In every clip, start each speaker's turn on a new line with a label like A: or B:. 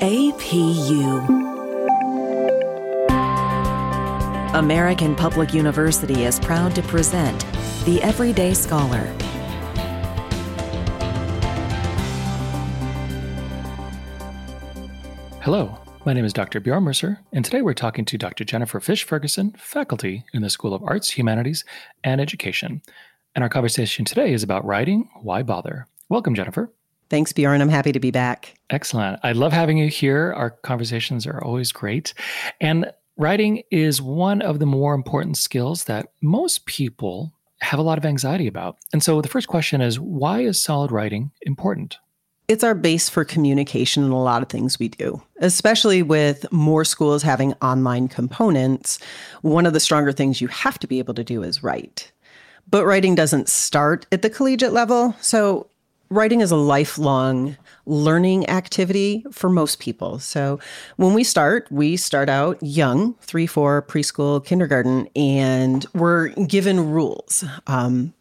A: APU. American Public University is proud to present The Everyday Scholar.
B: Hello, my name is Dr. Bjorn Mercer, and today we're talking to Dr. Jennifer Fisch-Ferguson, faculty in the School of Arts, Humanities, and Education. And our conversation today is about writing. Why bother? Welcome, Jennifer.
C: Thanks, Bjorn. I'm happy to be back.
B: Excellent. I love having you here. Our conversations are always great. And writing is one of the more important skills that most people have a lot of anxiety about. And so the first question is why is solid writing important?
C: It's our base for communication in a lot of things we do, especially with more schools having online components. One of the stronger things you have to be able to do is write. But writing doesn't start at the collegiate level. So writing is a lifelong learning activity for most people. So when we start, we start out young, three, four, preschool, kindergarten, and we're given rules. Um,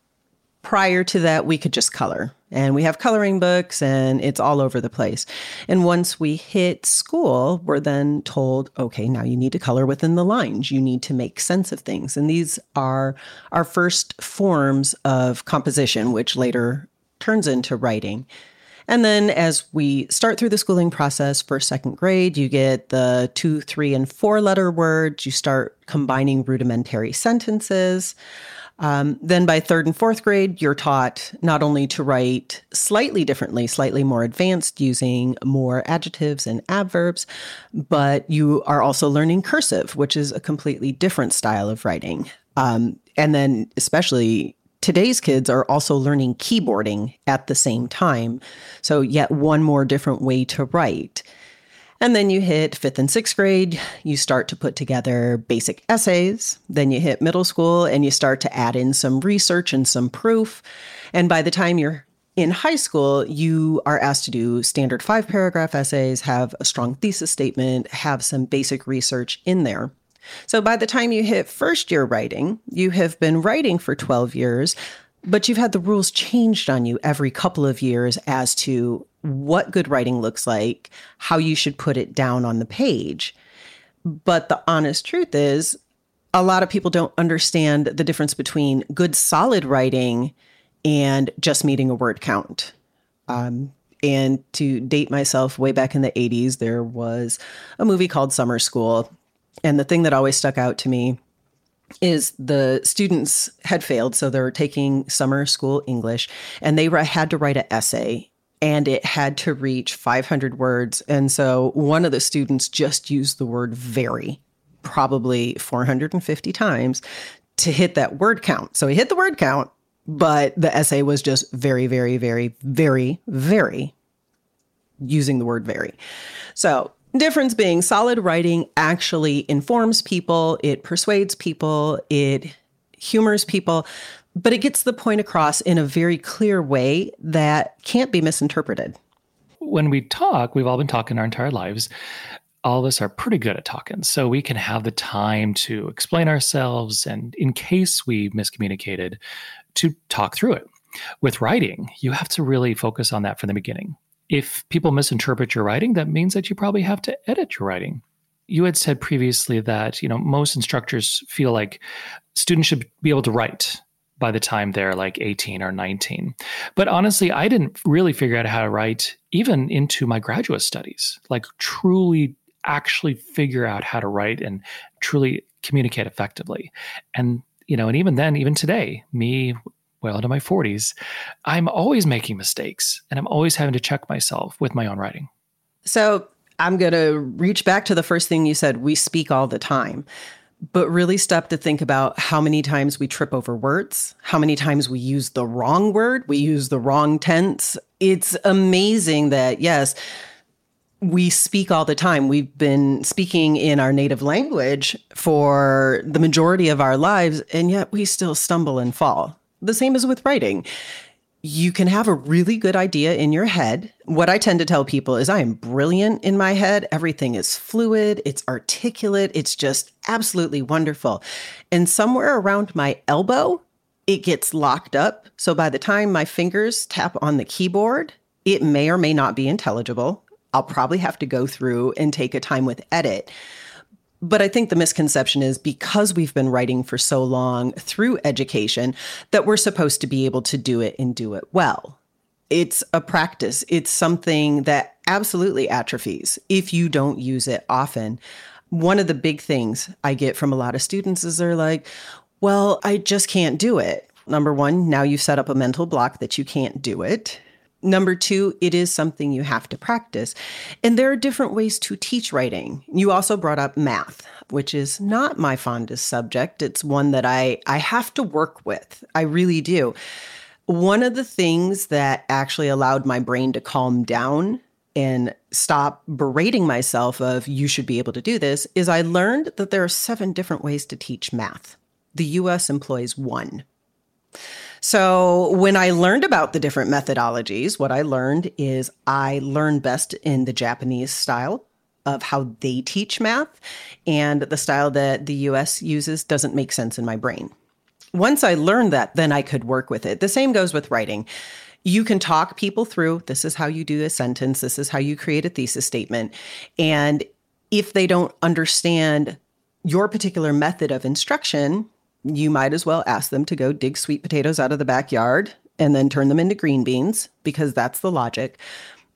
C: prior to that, we could just color. And we have coloring books and it's all over the place. And once we hit school, we're then told, okay, now you need to color within the lines. You need to make sense of things. And these are our first forms of composition, which later turns into writing. And then as we start through the schooling process for second grade, you get the two, three, and four letter words. You start combining rudimentary sentences. Um, then by third and fourth grade, you're taught not only to write slightly differently, slightly more advanced, using more adjectives and adverbs, but you are also learning cursive, which is a completely different style of writing. Um, and then, especially today's kids are also learning keyboarding at the same time. So, yet one more different way to write. And then you hit fifth and sixth grade, you start to put together basic essays. Then you hit middle school and you start to add in some research and some proof. And by the time you're in high school, you are asked to do standard five paragraph essays, have a strong thesis statement, have some basic research in there. So by the time you hit first year writing, you have been writing for 12 years, but you've had the rules changed on you every couple of years as to what good writing looks like, how you should put it down on the page. But the honest truth is, a lot of people don't understand the difference between good, solid writing and just meeting a word count. Um, and to date myself, way back in the 80s, there was a movie called Summer School. And the thing that always stuck out to me is the students had failed. So they were taking summer school English and they had to write an essay and it had to reach 500 words. And so one of the students just used the word very, probably 450 times to hit that word count. So he hit the word count, but the essay was just very, very, very, very, very using the word very. So difference being solid writing actually informs people, it persuades people, it humors people but it gets the point across in a very clear way that can't be misinterpreted.
B: When we talk, we've all been talking our entire lives. All of us are pretty good at talking, so we can have the time to explain ourselves and, in case we miscommunicated, to talk through it. With writing, you have to really focus on that from the beginning. If people misinterpret your writing, that means that you probably have to edit your writing you had said previously that you know most instructors feel like students should be able to write by the time they're like 18 or 19. But honestly, I didn't really figure out how to write even into my graduate studies, like truly actually figure out how to write and truly communicate effectively. And, you know, and even then, even today, me, well into my 40s, I'm always making mistakes and I'm always having to check myself with my own writing.
C: So I'm going to reach back to the first thing you said we speak all the time but really stop to think about how many times we trip over words, how many times we use the wrong word, we use the wrong tense. It's amazing that, yes, we speak all the time. We've been speaking in our native language for the majority of our lives, and yet we still stumble and fall. The same as with writing you can have a really good idea in your head. What I tend to tell people is I am brilliant in my head. Everything is fluid, it's articulate, it's just absolutely wonderful. And somewhere around my elbow, it gets locked up. So by the time my fingers tap on the keyboard, it may or may not be intelligible. I'll probably have to go through and take a time with edit. But I think the misconception is because we've been writing for so long through education that we're supposed to be able to do it and do it well. It's a practice, it's something that absolutely atrophies if you don't use it often. One of the big things I get from a lot of students is they're like, well, I just can't do it. Number one, now you've set up a mental block that you can't do it. Number two, it is something you have to practice. And there are different ways to teach writing. You also brought up math, which is not my fondest subject. It's one that I, I have to work with. I really do. One of the things that actually allowed my brain to calm down and stop berating myself of you should be able to do this is I learned that there are seven different ways to teach math. The US employs one. So, when I learned about the different methodologies, what I learned is I learn best in the Japanese style of how they teach math, and the style that the US uses doesn't make sense in my brain. Once I learned that, then I could work with it. The same goes with writing. You can talk people through this is how you do a sentence, this is how you create a thesis statement. And if they don't understand your particular method of instruction, you might as well ask them to go dig sweet potatoes out of the backyard and then turn them into green beans because that's the logic.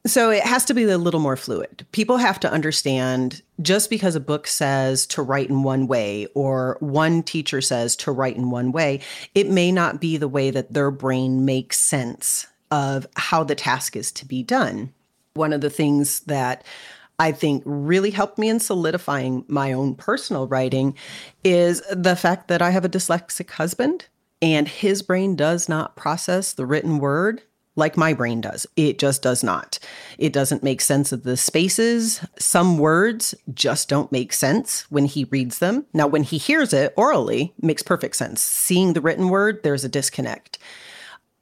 C: So it has to be a little more fluid. People have to understand just because a book says to write in one way or one teacher says to write in one way, it may not be the way that their brain makes sense of how the task is to be done. One of the things that I think really helped me in solidifying my own personal writing is the fact that I have a dyslexic husband and his brain does not process the written word like my brain does. It just does not. It doesn't make sense of the spaces. Some words just don't make sense when he reads them. Now, when he hears it orally, makes perfect sense. Seeing the written word, there's a disconnect.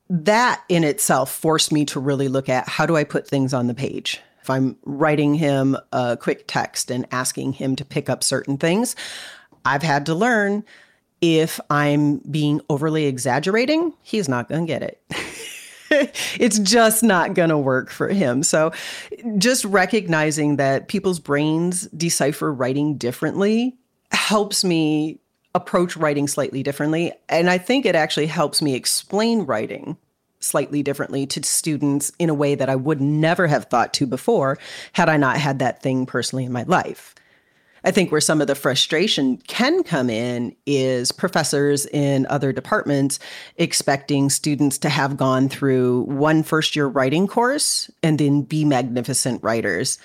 C: That in itself forced me to really look at how do I put things on the page? If I'm writing him a quick text and asking him to pick up certain things, I've had to learn if I'm being overly exaggerating, he's not going to get it. it's just not going to work for him. So, just recognizing that people's brains decipher writing differently helps me approach writing slightly differently. And I think it actually helps me explain writing slightly differently to students in a way that I would never have thought to before had I not had that thing personally in my life. I think where some of the frustration can come in is professors in other departments expecting students to have gone through one first year writing course and then be magnificent writers.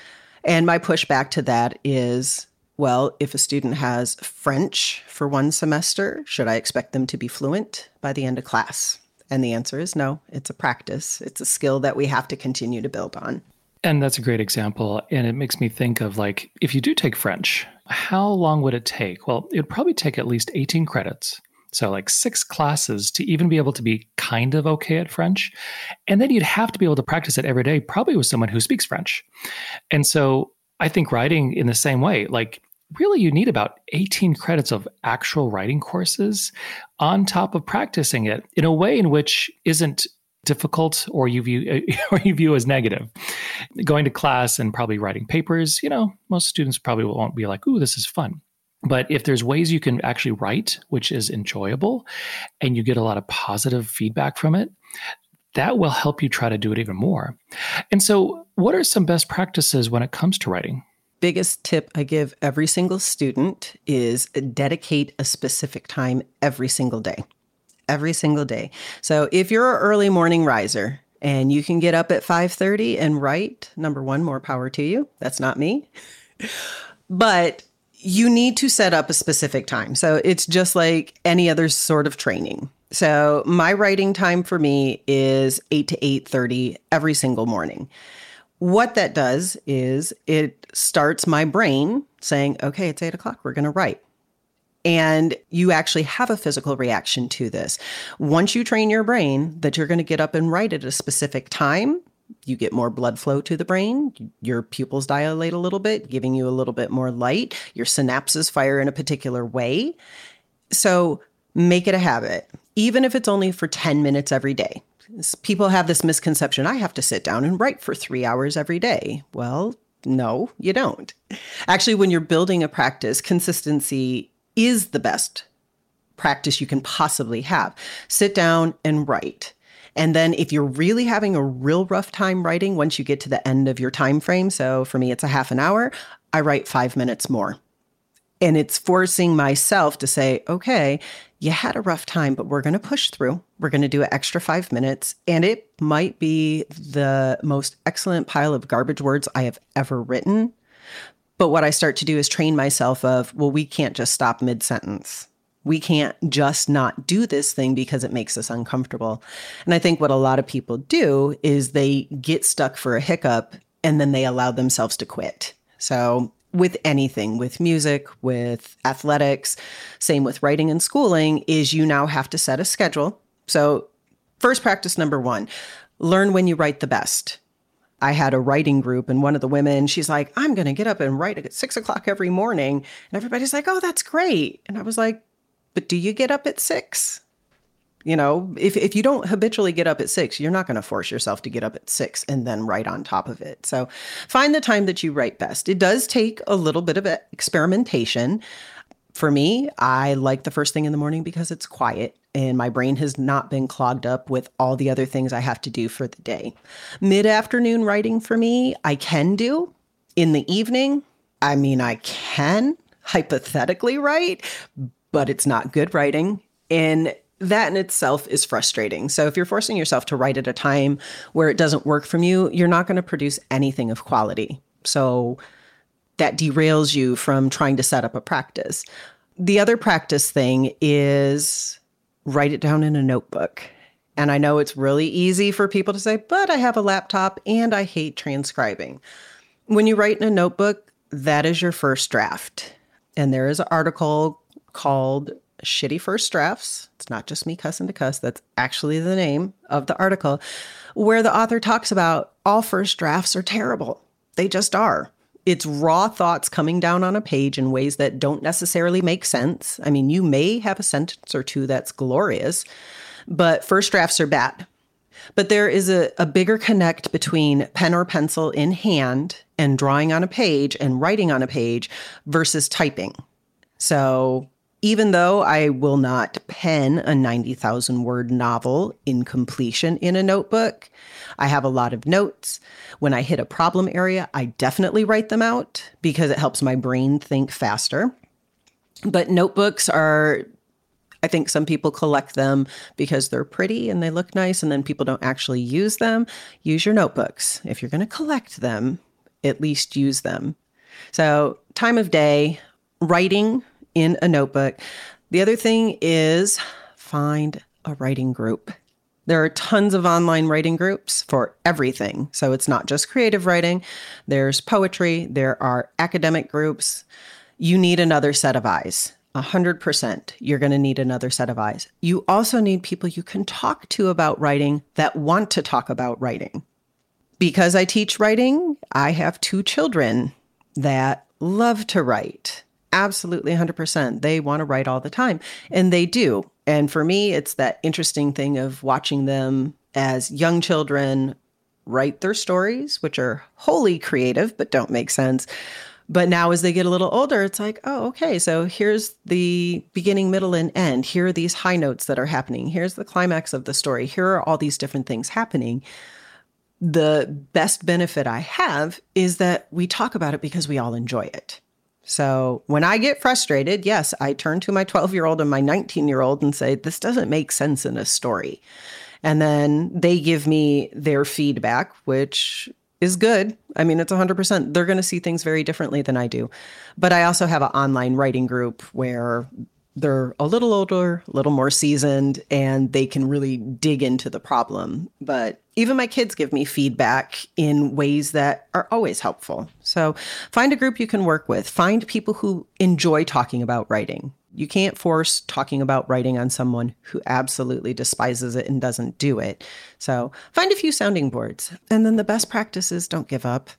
C: And my pushback to that is well, if a student has French for one semester, should I expect them to be fluent by the end of class? And the answer is no, it's a practice, it's a skill that we have to continue to build on.
B: And that's a great example. And it makes me think of like, if you do take French, how long would it take? Well, it would probably take at least 18 credits. So, like six classes to even be able to be kind of okay at French. And then you'd have to be able to practice it every day, probably with someone who speaks French. And so, I think writing in the same way, like really you need about 18 credits of actual writing courses on top of practicing it in a way in which isn't difficult or you view or you view as negative. Going to class and probably writing papers, you know, most students probably won't be like, "Ooh, this is fun." But if there's ways you can actually write, which is enjoyable, and you get a lot of positive feedback from it, that will help you try to do it even more. And so, what are some best practices when it comes to writing?
C: Biggest tip I give every single student is dedicate a specific time every single day. Every single day. So if you're an early morning riser and you can get up at 5:30 and write, number 1 more power to you. That's not me. but you need to set up a specific time. So it's just like any other sort of training. So my writing time for me is 8 to 8:30 every single morning. What that does is it starts my brain saying, okay, it's eight o'clock, we're going to write. And you actually have a physical reaction to this. Once you train your brain that you're going to get up and write at a specific time, you get more blood flow to the brain, your pupils dilate a little bit, giving you a little bit more light, your synapses fire in a particular way. So make it a habit, even if it's only for 10 minutes every day people have this misconception I have to sit down and write for three hours every day. Well, No, you don't. Actually, when you're building a practice, consistency is the best practice you can possibly have. Sit down and write. And then if you're really having a real rough time writing once you get to the end of your time frame, so for me it's a half an hour, I write 5 minutes more. And it's forcing myself to say, okay, you had a rough time, but we're going to push through. We're going to do an extra five minutes. And it might be the most excellent pile of garbage words I have ever written. But what I start to do is train myself of, well, we can't just stop mid sentence we can't just not do this thing because it makes us uncomfortable. And I think what a lot of people do is they get stuck for a hiccup and then they allow themselves to quit. So, with anything, with music, with athletics, same with writing and schooling, is you now have to set a schedule. So, first practice number one learn when you write the best. I had a writing group, and one of the women, she's like, I'm going to get up and write at six o'clock every morning. And everybody's like, Oh, that's great. And I was like, but do you get up at six? You know, if, if you don't habitually get up at six, you're not going to force yourself to get up at six and then write on top of it. So find the time that you write best. It does take a little bit of experimentation. For me, I like the first thing in the morning because it's quiet and my brain has not been clogged up with all the other things I have to do for the day. Mid afternoon writing for me, I can do. In the evening, I mean, I can hypothetically write, but it's not good writing. And that in itself is frustrating. So if you're forcing yourself to write at a time where it doesn't work from you, you're not going to produce anything of quality. So that derails you from trying to set up a practice. The other practice thing is write it down in a notebook. And I know it's really easy for people to say, but I have a laptop and I hate transcribing. When you write in a notebook, that is your first draft. And there is an article called Shitty First Drafts. It's not just me cussing to cuss, that's actually the name of the article, where the author talks about all first drafts are terrible. They just are. It's raw thoughts coming down on a page in ways that don't necessarily make sense. I mean, you may have a sentence or two that's glorious, but first drafts are bad. But there is a, a bigger connect between pen or pencil in hand and drawing on a page and writing on a page versus typing. So even though I will not pen a 90,000 word novel in completion in a notebook, I have a lot of notes. When I hit a problem area, I definitely write them out because it helps my brain think faster. But notebooks are, I think some people collect them because they're pretty and they look nice, and then people don't actually use them. Use your notebooks. If you're going to collect them, at least use them. So, time of day, writing in a notebook. The other thing is find a writing group. There are tons of online writing groups for everything. So it's not just creative writing, there's poetry, there are academic groups. You need another set of eyes. 100%. You're going to need another set of eyes. You also need people you can talk to about writing that want to talk about writing. Because I teach writing, I have two children that love to write absolutely 100%. They want to write all the time, and they do. And for me, it's that interesting thing of watching them as young children write their stories, which are wholly creative but don't make sense. But now, as they get a little older, it's like, oh, okay, so here's the beginning, middle, and end. Here are these high notes that are happening. Here's the climax of the story. Here are all these different things happening. The best benefit I have is that we talk about it because we all enjoy it. So when I get frustrated, yes, I turn to my 12 year old and my 19 year old and say, this doesn't make sense in a story. And then they give me their feedback, which is good. I mean, it's 100%. They're going to see things very differently than I do. But I also have an online writing group where they're a little older, a little more seasoned, and they can really dig into the problem. But even my kids give me feedback in ways that are always helpful. So find a group you can work with, find people who enjoy talking about writing. You can't force talking about writing on someone who absolutely despises it and doesn't do it. So find a few sounding boards. And then the best practice is don't give up.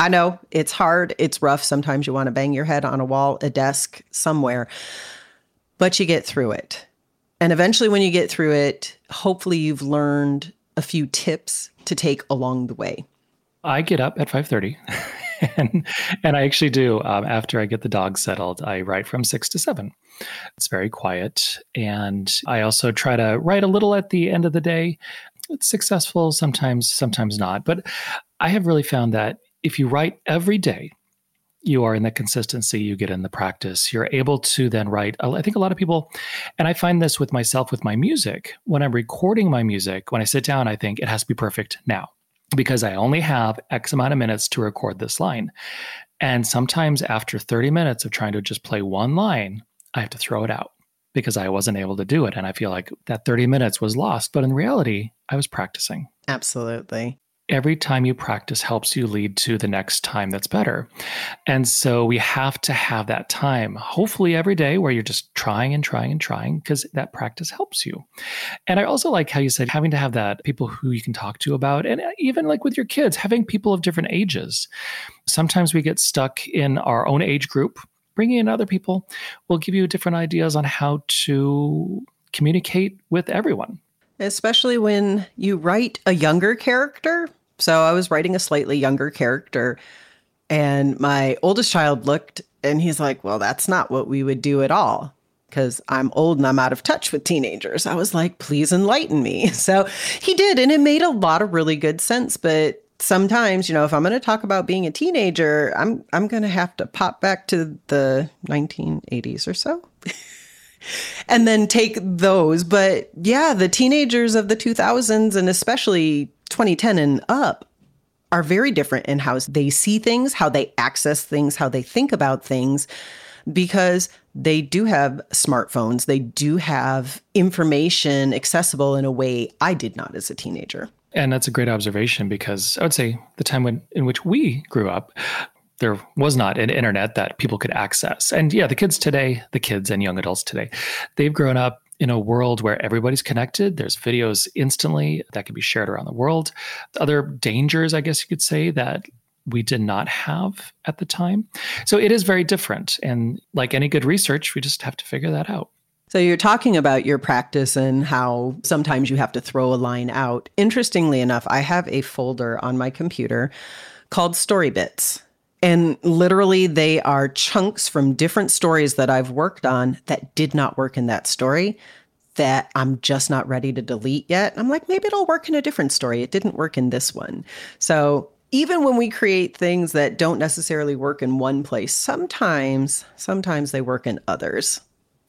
C: I know it's hard, it's rough. Sometimes you want to bang your head on a wall, a desk, somewhere but you get through it. And eventually, when you get through it, hopefully you've learned a few tips to take along the way.
B: I get up at 5:30 and, and I actually do. Um, after I get the dog settled, I write from six to seven. It's very quiet. And I also try to write a little at the end of the day. It's successful sometimes, sometimes not. But I have really found that if you write every day, you are in the consistency you get in the practice you're able to then write i think a lot of people and i find this with myself with my music when i'm recording my music when i sit down i think it has to be perfect now because I only have X amount of minutes to record this line. And sometimes after 30 minutes of trying to just play one line, I have to throw it out because I wasn't able to do it. And I feel like that 30 minutes was lost. But in reality, I was practicing.
C: Absolutely
B: every time you practice helps you lead to the next time that's better. And so we have to have that time, hopefully every day, where you're just trying and trying and trying because that practice helps you. And I also like how you said having to have that people who you can talk to about, and uh, even like with your kids, having people of different ages. Sometimes we get stuck in our own age group. Bringing in other people will give you different ideas on how to communicate with everyone
C: especially when you write a younger character. So I was writing a slightly younger character, and my oldest child looked and he's like, Well, that's not what we would do at all. Because I'm old and I'm out of touch with teenagers. I was like, Please enlighten me. So he did. And it made a lot of really good sense. But sometimes, you know, if I'm going to talk about being a teenager, I'm I'm going to have to pop back to the 1980s or so. and then take those. But yeah, the teenagers of the 2000s and especially 2010 and up are very different in how they see things, how they access things, how they think about things, because they do have smartphones. They do have information accessible in a way I did not as a teenager.
B: And that's a great observation because I would say the time when in which we grew up, there was not an internet that people could access. And yeah, the kids today, the kids and young adults today, they've grown up in a world where everybody's connected. There's videos instantly that can be shared around the world. Other dangers, I guess you could say, that we did not have at the time. So it is very different. And like any good research, we just have to figure that out.
C: So you're talking about your practice and how sometimes you have to throw a line out. Interestingly enough, I have a folder on my computer called Story Bits. And literally, they are chunks from different stories that I've worked on that did not work in that story that I'm just not ready to delete yet. I'm like, maybe it'll work in a different story. It didn't work in this one. So even when we create things that don't necessarily work in one place, sometimes, sometimes they work in others.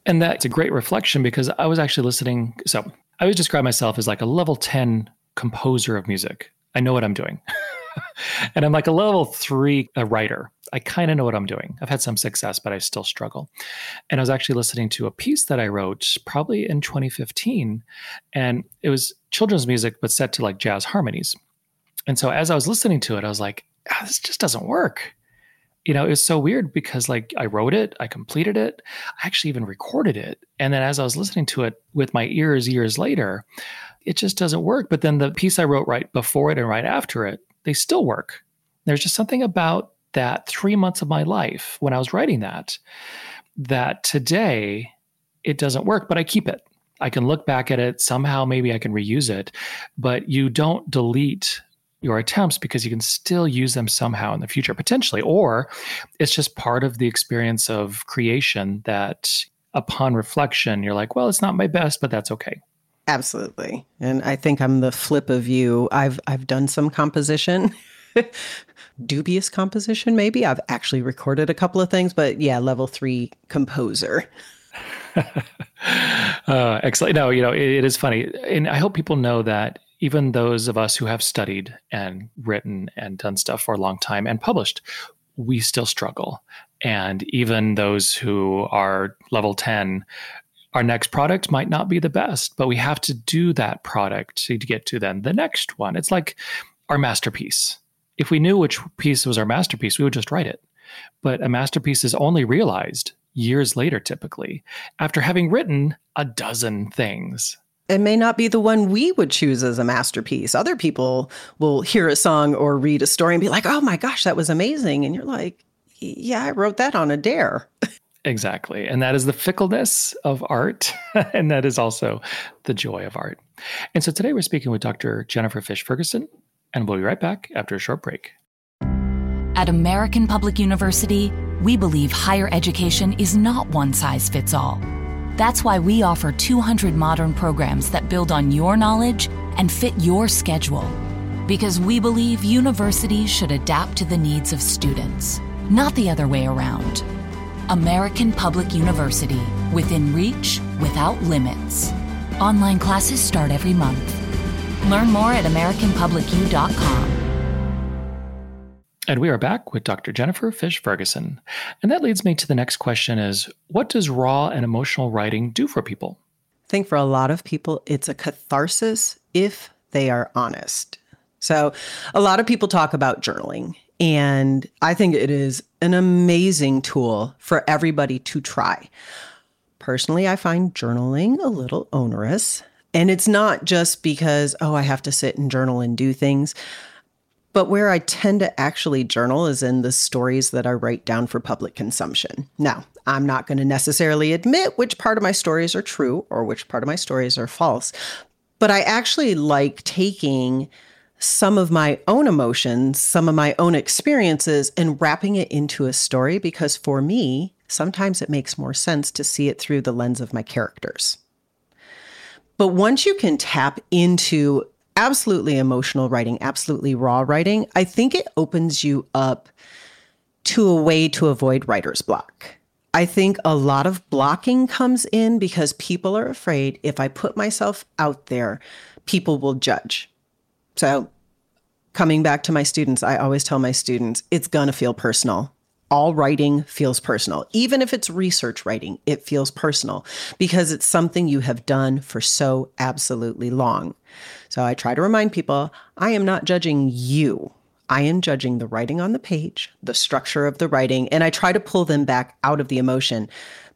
B: And that's a great reflection because I was actually listening. So I would describe myself as like a level 10 composer of music. I know what I'm doing. and I'm like a level three a writer. I kind of know what I'm doing. I've had some success, but I still struggle. And I was actually listening to a piece that I wrote probably in 2015, and it was children's music, but set to like jazz harmonies. And so as I was listening to it, I was like, oh, this just doesn't work. You know, it's so weird because like I wrote it, I completed it, I actually even recorded it. And then as I was listening to it with my ears years later, it just doesn't work. But then the piece I wrote right before it and right after it they still work. There's just something about that three months of my life when I was writing that, that today it doesn't work, but I keep it. I can look back at it. Somehow, maybe I can reuse it, but you don't delete your attempts because you can still use them somehow in the future, potentially. Or it's just part of the experience of creation that upon reflection, you're like, well, it's not my best, but that's okay.
C: Absolutely. And I think I'm the flip of you. I've I've done some composition. Dubious composition maybe. I've actually recorded a couple of things, but yeah, level 3 composer.
B: uh, excellent. No, you know, it, it is funny. And I hope people know that even those of us who have studied and written and done stuff for a long time and published, we still struggle. And even those who are level 10 our next product might not be the best, but we have to do that product to, get to then the next one. It's like our masterpiece. If we knew which piece was our masterpiece, we would just write it. But a masterpiece is only realized years later, typically, after having written a dozen things.
C: It may not be the one we would choose as a masterpiece. Other people will hear a song or read a story and be like, oh my gosh, that was amazing. And you're like, yeah, I wrote that on a dare.
B: Exactly. And that is the fickleness of art. and that is also the joy of art. And so today we're speaking with Dr. Jennifer Fisch-Ferguson, and we'll be right back after a short break.
D: At American Public University, we believe higher education is not one size fits all. That's why we offer 200 modern programs that build on your knowledge and fit your schedule. Because we believe universities should adapt to the needs of students, not the other way around. American Public University, within reach, without limits. Online classes start every month. Learn more at AmericanPublicU.com.
B: And we are back with Dr. Jennifer Fisch-Ferguson. And that leads me to the next question is what does raw and emotional writing do for people?
C: I think for a lot of people, it's a catharsis if they are honest. So, a lot of people talk about journaling, and I think it is an amazing tool for everybody to try. Personally, I find journaling a little onerous. And it's not just because, oh, I have to sit and journal and do things. But where I tend to actually journal is in the stories that I write down for public consumption. Now, I'm not going to necessarily admit which part of my stories are true or which part of my stories are false, but I actually like taking some of my own emotions, some of my own experiences, and wrapping it into a story because for me, sometimes it makes more sense to see it through the lens of my characters. But once you can tap into absolutely emotional writing, absolutely raw writing, I think it opens you up to a way to avoid writer's block. I think a lot of blocking comes in because people are afraid if I put myself out there, people will judge. So, coming back to my students, I always tell my students it's going to feel personal all writing feels personal. Even if it's research writing, it feels personal because it's something you have done for so absolutely long. So I try to remind people I am not judging you. I am judging the writing on the page, the structure of the writing, and I try to pull them back out of the emotion.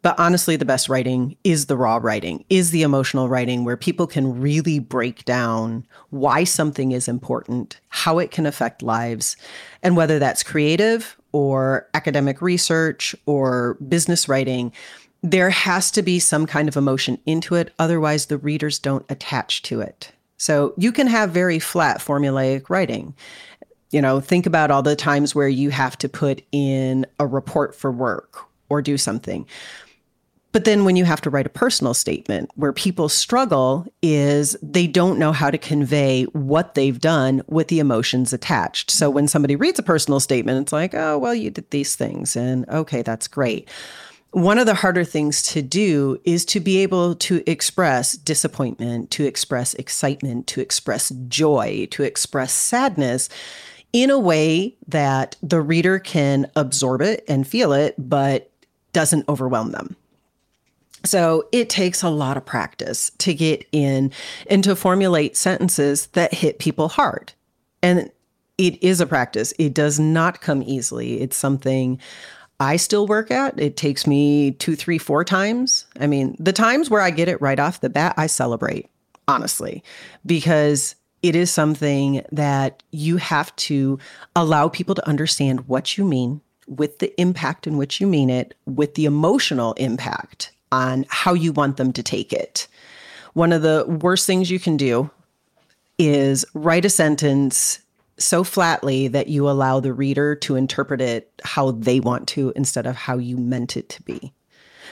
C: But honestly, the best writing is the raw writing, is the emotional writing where people can really break down why something is important, how it can affect lives, and whether that's creative or academic research or business writing, there has to be some kind of emotion into it. Otherwise, the readers don't attach to it. So you can have very flat formulaic writing. You know, think about all the times where you have to put in a report for work or do something. But then when you have to write a personal statement, where people struggle is they don't know how to convey what they've done with the emotions attached. So when somebody reads a personal statement, it's like, oh, well, you did these things. And okay, that's great. One of the harder things to do is to be able to express disappointment, to express excitement, to express joy, to express sadness in a way that the reader can absorb it and feel it, but doesn't overwhelm them. So it takes a lot of practice to get in and to formulate sentences that hit people hard. And it is a practice. It does not come easily. It's something I still work at. It takes me two, three, four times. I mean, the times where I get it right off the bat, I celebrate, honestly, because it is something that you have to allow people to understand what you mean with the impact in which you mean it, with the emotional impact on how you want them to take it. One of the worst things you can do is write a sentence so flatly that you allow the reader to interpret it how they want to instead of how you meant it to be.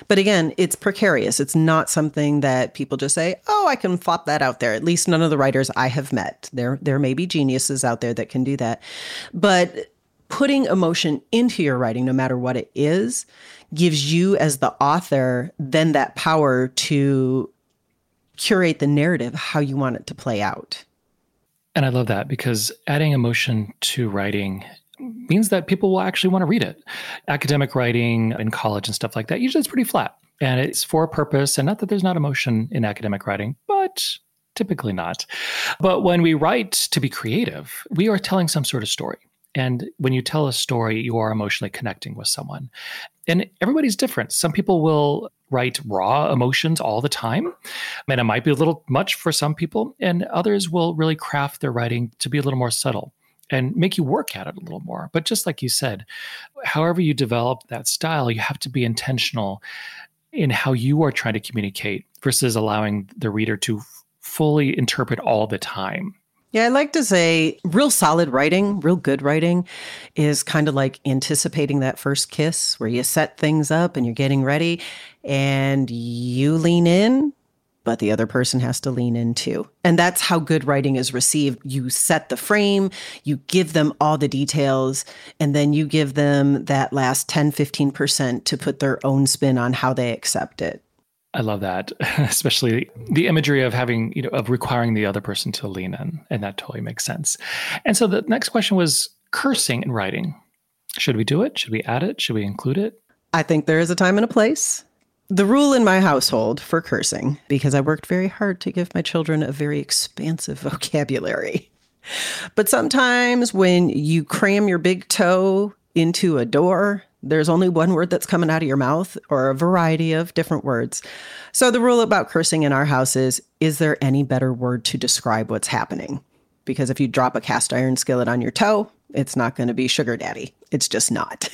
C: But again, it's precarious. It's not something that people just say, "Oh, I can flop that out there." At least none of the writers I have met. There there may be geniuses out there that can do that. But putting emotion into your writing no matter what it is gives you as the author then that power to curate the narrative how you want it to play out.
B: And I love that because adding emotion to writing means that people will actually want to read it. Academic writing in college and stuff like that, usually it's pretty flat and it's for a purpose. And not that there's not emotion in academic writing, but typically not. But when we write to be creative, we are telling some sort of story. And when you tell a story, you are emotionally connecting with someone. And everybody's different. Some people will write raw emotions all the time, and it might be a little much for some people. And others will really craft their writing to be a little more subtle and make you work at it a little more. But just like you said, however you develop that style, you have to be intentional in how you are trying to communicate versus allowing the reader to fully interpret all the time.
C: Yeah, I like to say real solid writing, real good writing is kind of like anticipating that first kiss where you set things up and you're getting ready and you lean in, but the other person has to lean in too. And that's how good writing is received. You set the frame, you give them all the details, and then you give them that last 10, 15% to put their own spin on how they accept it.
B: I love that, especially the imagery of having, you know, of requiring the other person to lean in. And that totally makes sense. And so the next question was cursing in writing. Should we do it? Should we add it? Should we include it?
C: I think there is a time and a place. The rule in my household for cursing, because I worked very hard to give my children a very expansive vocabulary. But sometimes when you cram your big toe into a door, there's only one word that's coming out of your mouth or a variety of different words. So the rule about cursing in our house is is there any better word to describe what's happening? Because if you drop a cast iron skillet on your toe, it's not going to be sugar daddy. It's just not.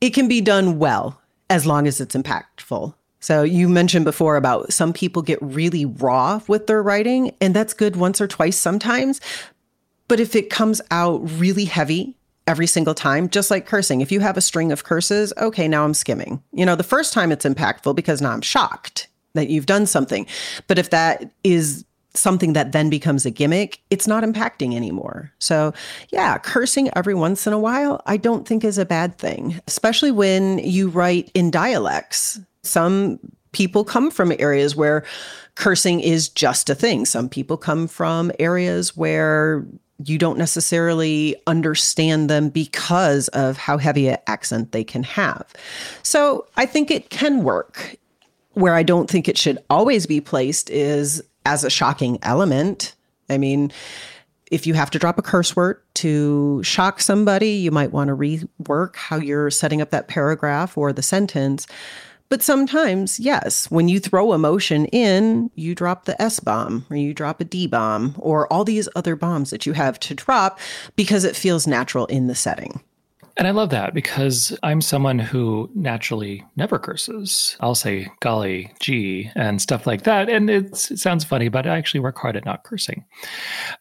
C: it can be done well as long as it's impactful. So you mentioned before about some people get really raw with their writing, and that's good once or twice sometimes. But if it comes out really heavy every single time, just like cursing. If you have a string of curses, okay, now I'm skimming. You know, the first time it's impactful because now I'm shocked that you've done something. But if that is something that then becomes a gimmick, it's not impacting anymore. So, yeah, cursing every once in a while, I don't think is a bad thing, especially when you write in dialects. Some people come from areas where cursing is just a thing. Some people come from areas where you don't necessarily understand them because of how heavy an accent they can have. So I think it can work. Where I don't think it should always be placed is as a shocking element. I mean, if you have to drop a curse word to shock somebody, you might want to rework how you're setting up that paragraph or the sentence. But sometimes, yes, when you throw emotion in, you drop the S bomb or you drop a D bomb or all these other bombs that you have to drop because it feels natural in the setting.
B: And I love that because I'm someone who naturally never curses. I'll say golly gee and stuff like that. And it sounds funny, but I actually work hard at not cursing.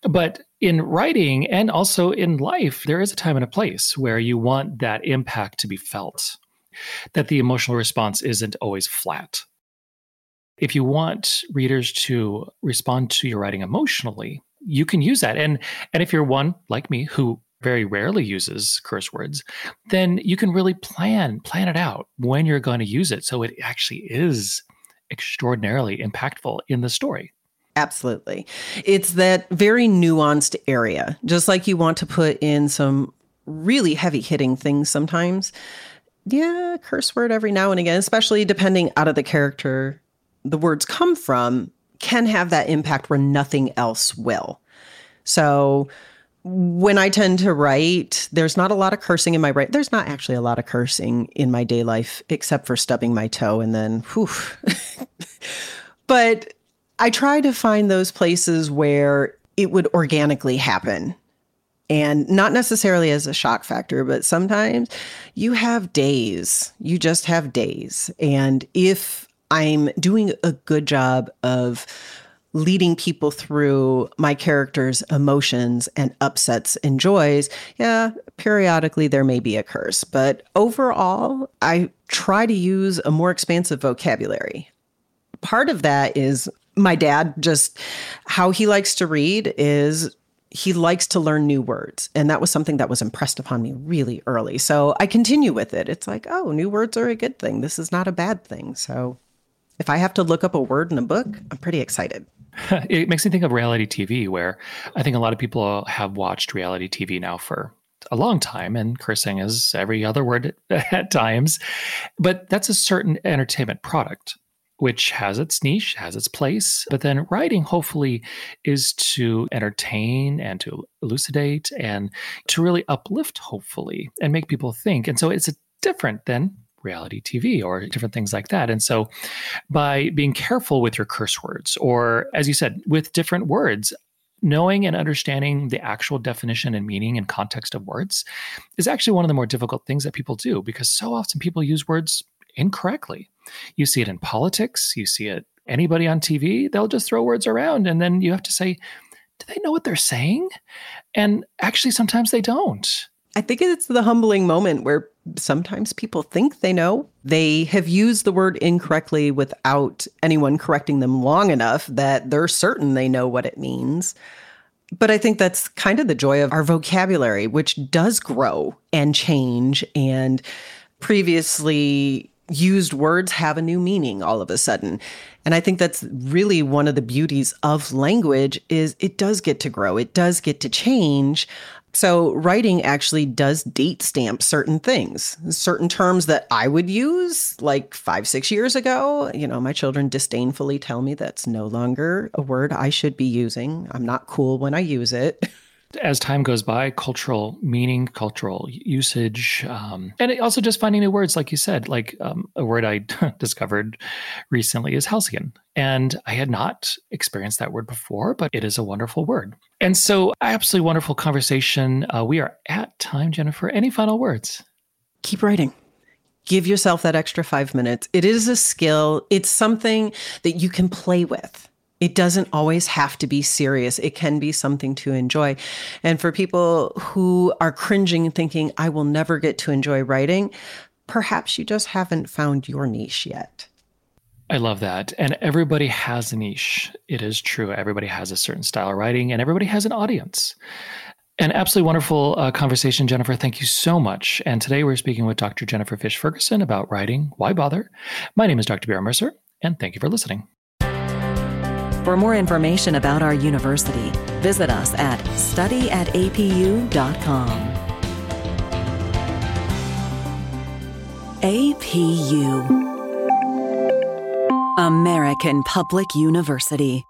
B: But in writing and also in life, there is a time and a place where you want that impact to be felt that the emotional response isn't always flat. If you want readers to respond to your writing emotionally, you can use that. And and if you're one like me who very rarely uses curse words, then you can really plan plan it out when you're going to use it so it actually is extraordinarily impactful in the story.
C: Absolutely. It's that very nuanced area. Just like you want to put in some really heavy hitting things sometimes, yeah, curse word every now and again, especially depending out of the character the words come from, can have that impact where nothing else will. So when I tend to write, there's not a lot of cursing in my write. There's not actually a lot of cursing in my day life, except for stubbing my toe and then, whew. but I try to find those places where it would organically happen and not necessarily as a shock factor, but sometimes you have days, you just have days. And if I'm doing a good job of leading people through my character's emotions and upsets and joys, yeah, periodically there may be a curse. But overall, I try to use a more expansive vocabulary. Part of that is my dad just how he likes to read is he likes to learn new words. And that was something that was impressed upon me really early. So I continue with it. It's like, oh, new words are a good thing. This is not a bad thing. So if I have to look up a word in a book, I'm pretty excited.
B: it makes me think of reality TV, where I think a lot of people have watched reality TV now for a long time, and cursing is every other word at times. But that's a certain entertainment product which has its niche, has its place. But then writing, hopefully, is to entertain and to elucidate and to really uplift, hopefully, and make people think. And so it's different than reality TV or different things like that. And so by being careful with your curse words, or as you said, with different words, knowing and understanding the actual definition and meaning and context of words is actually one of the more difficult things that people do because so often people use words incorrectly. You see it in politics, you see it anybody on TV, they'll just throw words around and then you have to say do they know what they're saying? And actually, sometimes they don't.
C: I think it's the humbling moment where sometimes people think they know. They have used the word incorrectly without anyone correcting them long enough that they're certain they know what it means. But I think that's kind of the joy of our vocabulary, which does grow and change. And previously used words have a new meaning all of a sudden. And I think that's really one of the beauties of language is it does get to grow. It does get to change. So writing actually does date stamp certain things, certain terms that I would use like five, six years ago. You know, my children disdainfully tell me that's no longer a word I should be using. I'm not cool when I use it.
B: as time goes by, cultural meaning, cultural usage, um, and also just finding new words, like you said, like um, a word I discovered recently is halcyon. And I had not experienced that word before, but it is a wonderful word. And so, absolutely wonderful conversation. Uh, we are at time, Jennifer. Any final words?
C: Keep writing. Give yourself that extra five minutes. It is a skill, it's something that you can play with it doesn't always have to be serious. It can be something to enjoy. And for people who are cringing, and thinking, I will never get to enjoy writing, perhaps you just haven't found your niche yet.
B: I love that. And everybody has a niche. It is true. Everybody has a certain style of writing and everybody has an audience. An absolutely wonderful uh, conversation, Jennifer. Thank you so much. And today we're speaking with Dr. Jennifer Fisch-Ferguson about writing. Why bother? My name is Dr. Barry Mercer, and thank you for listening.
A: For more information about our university, visit us at studyatapu.com. APU American Public University.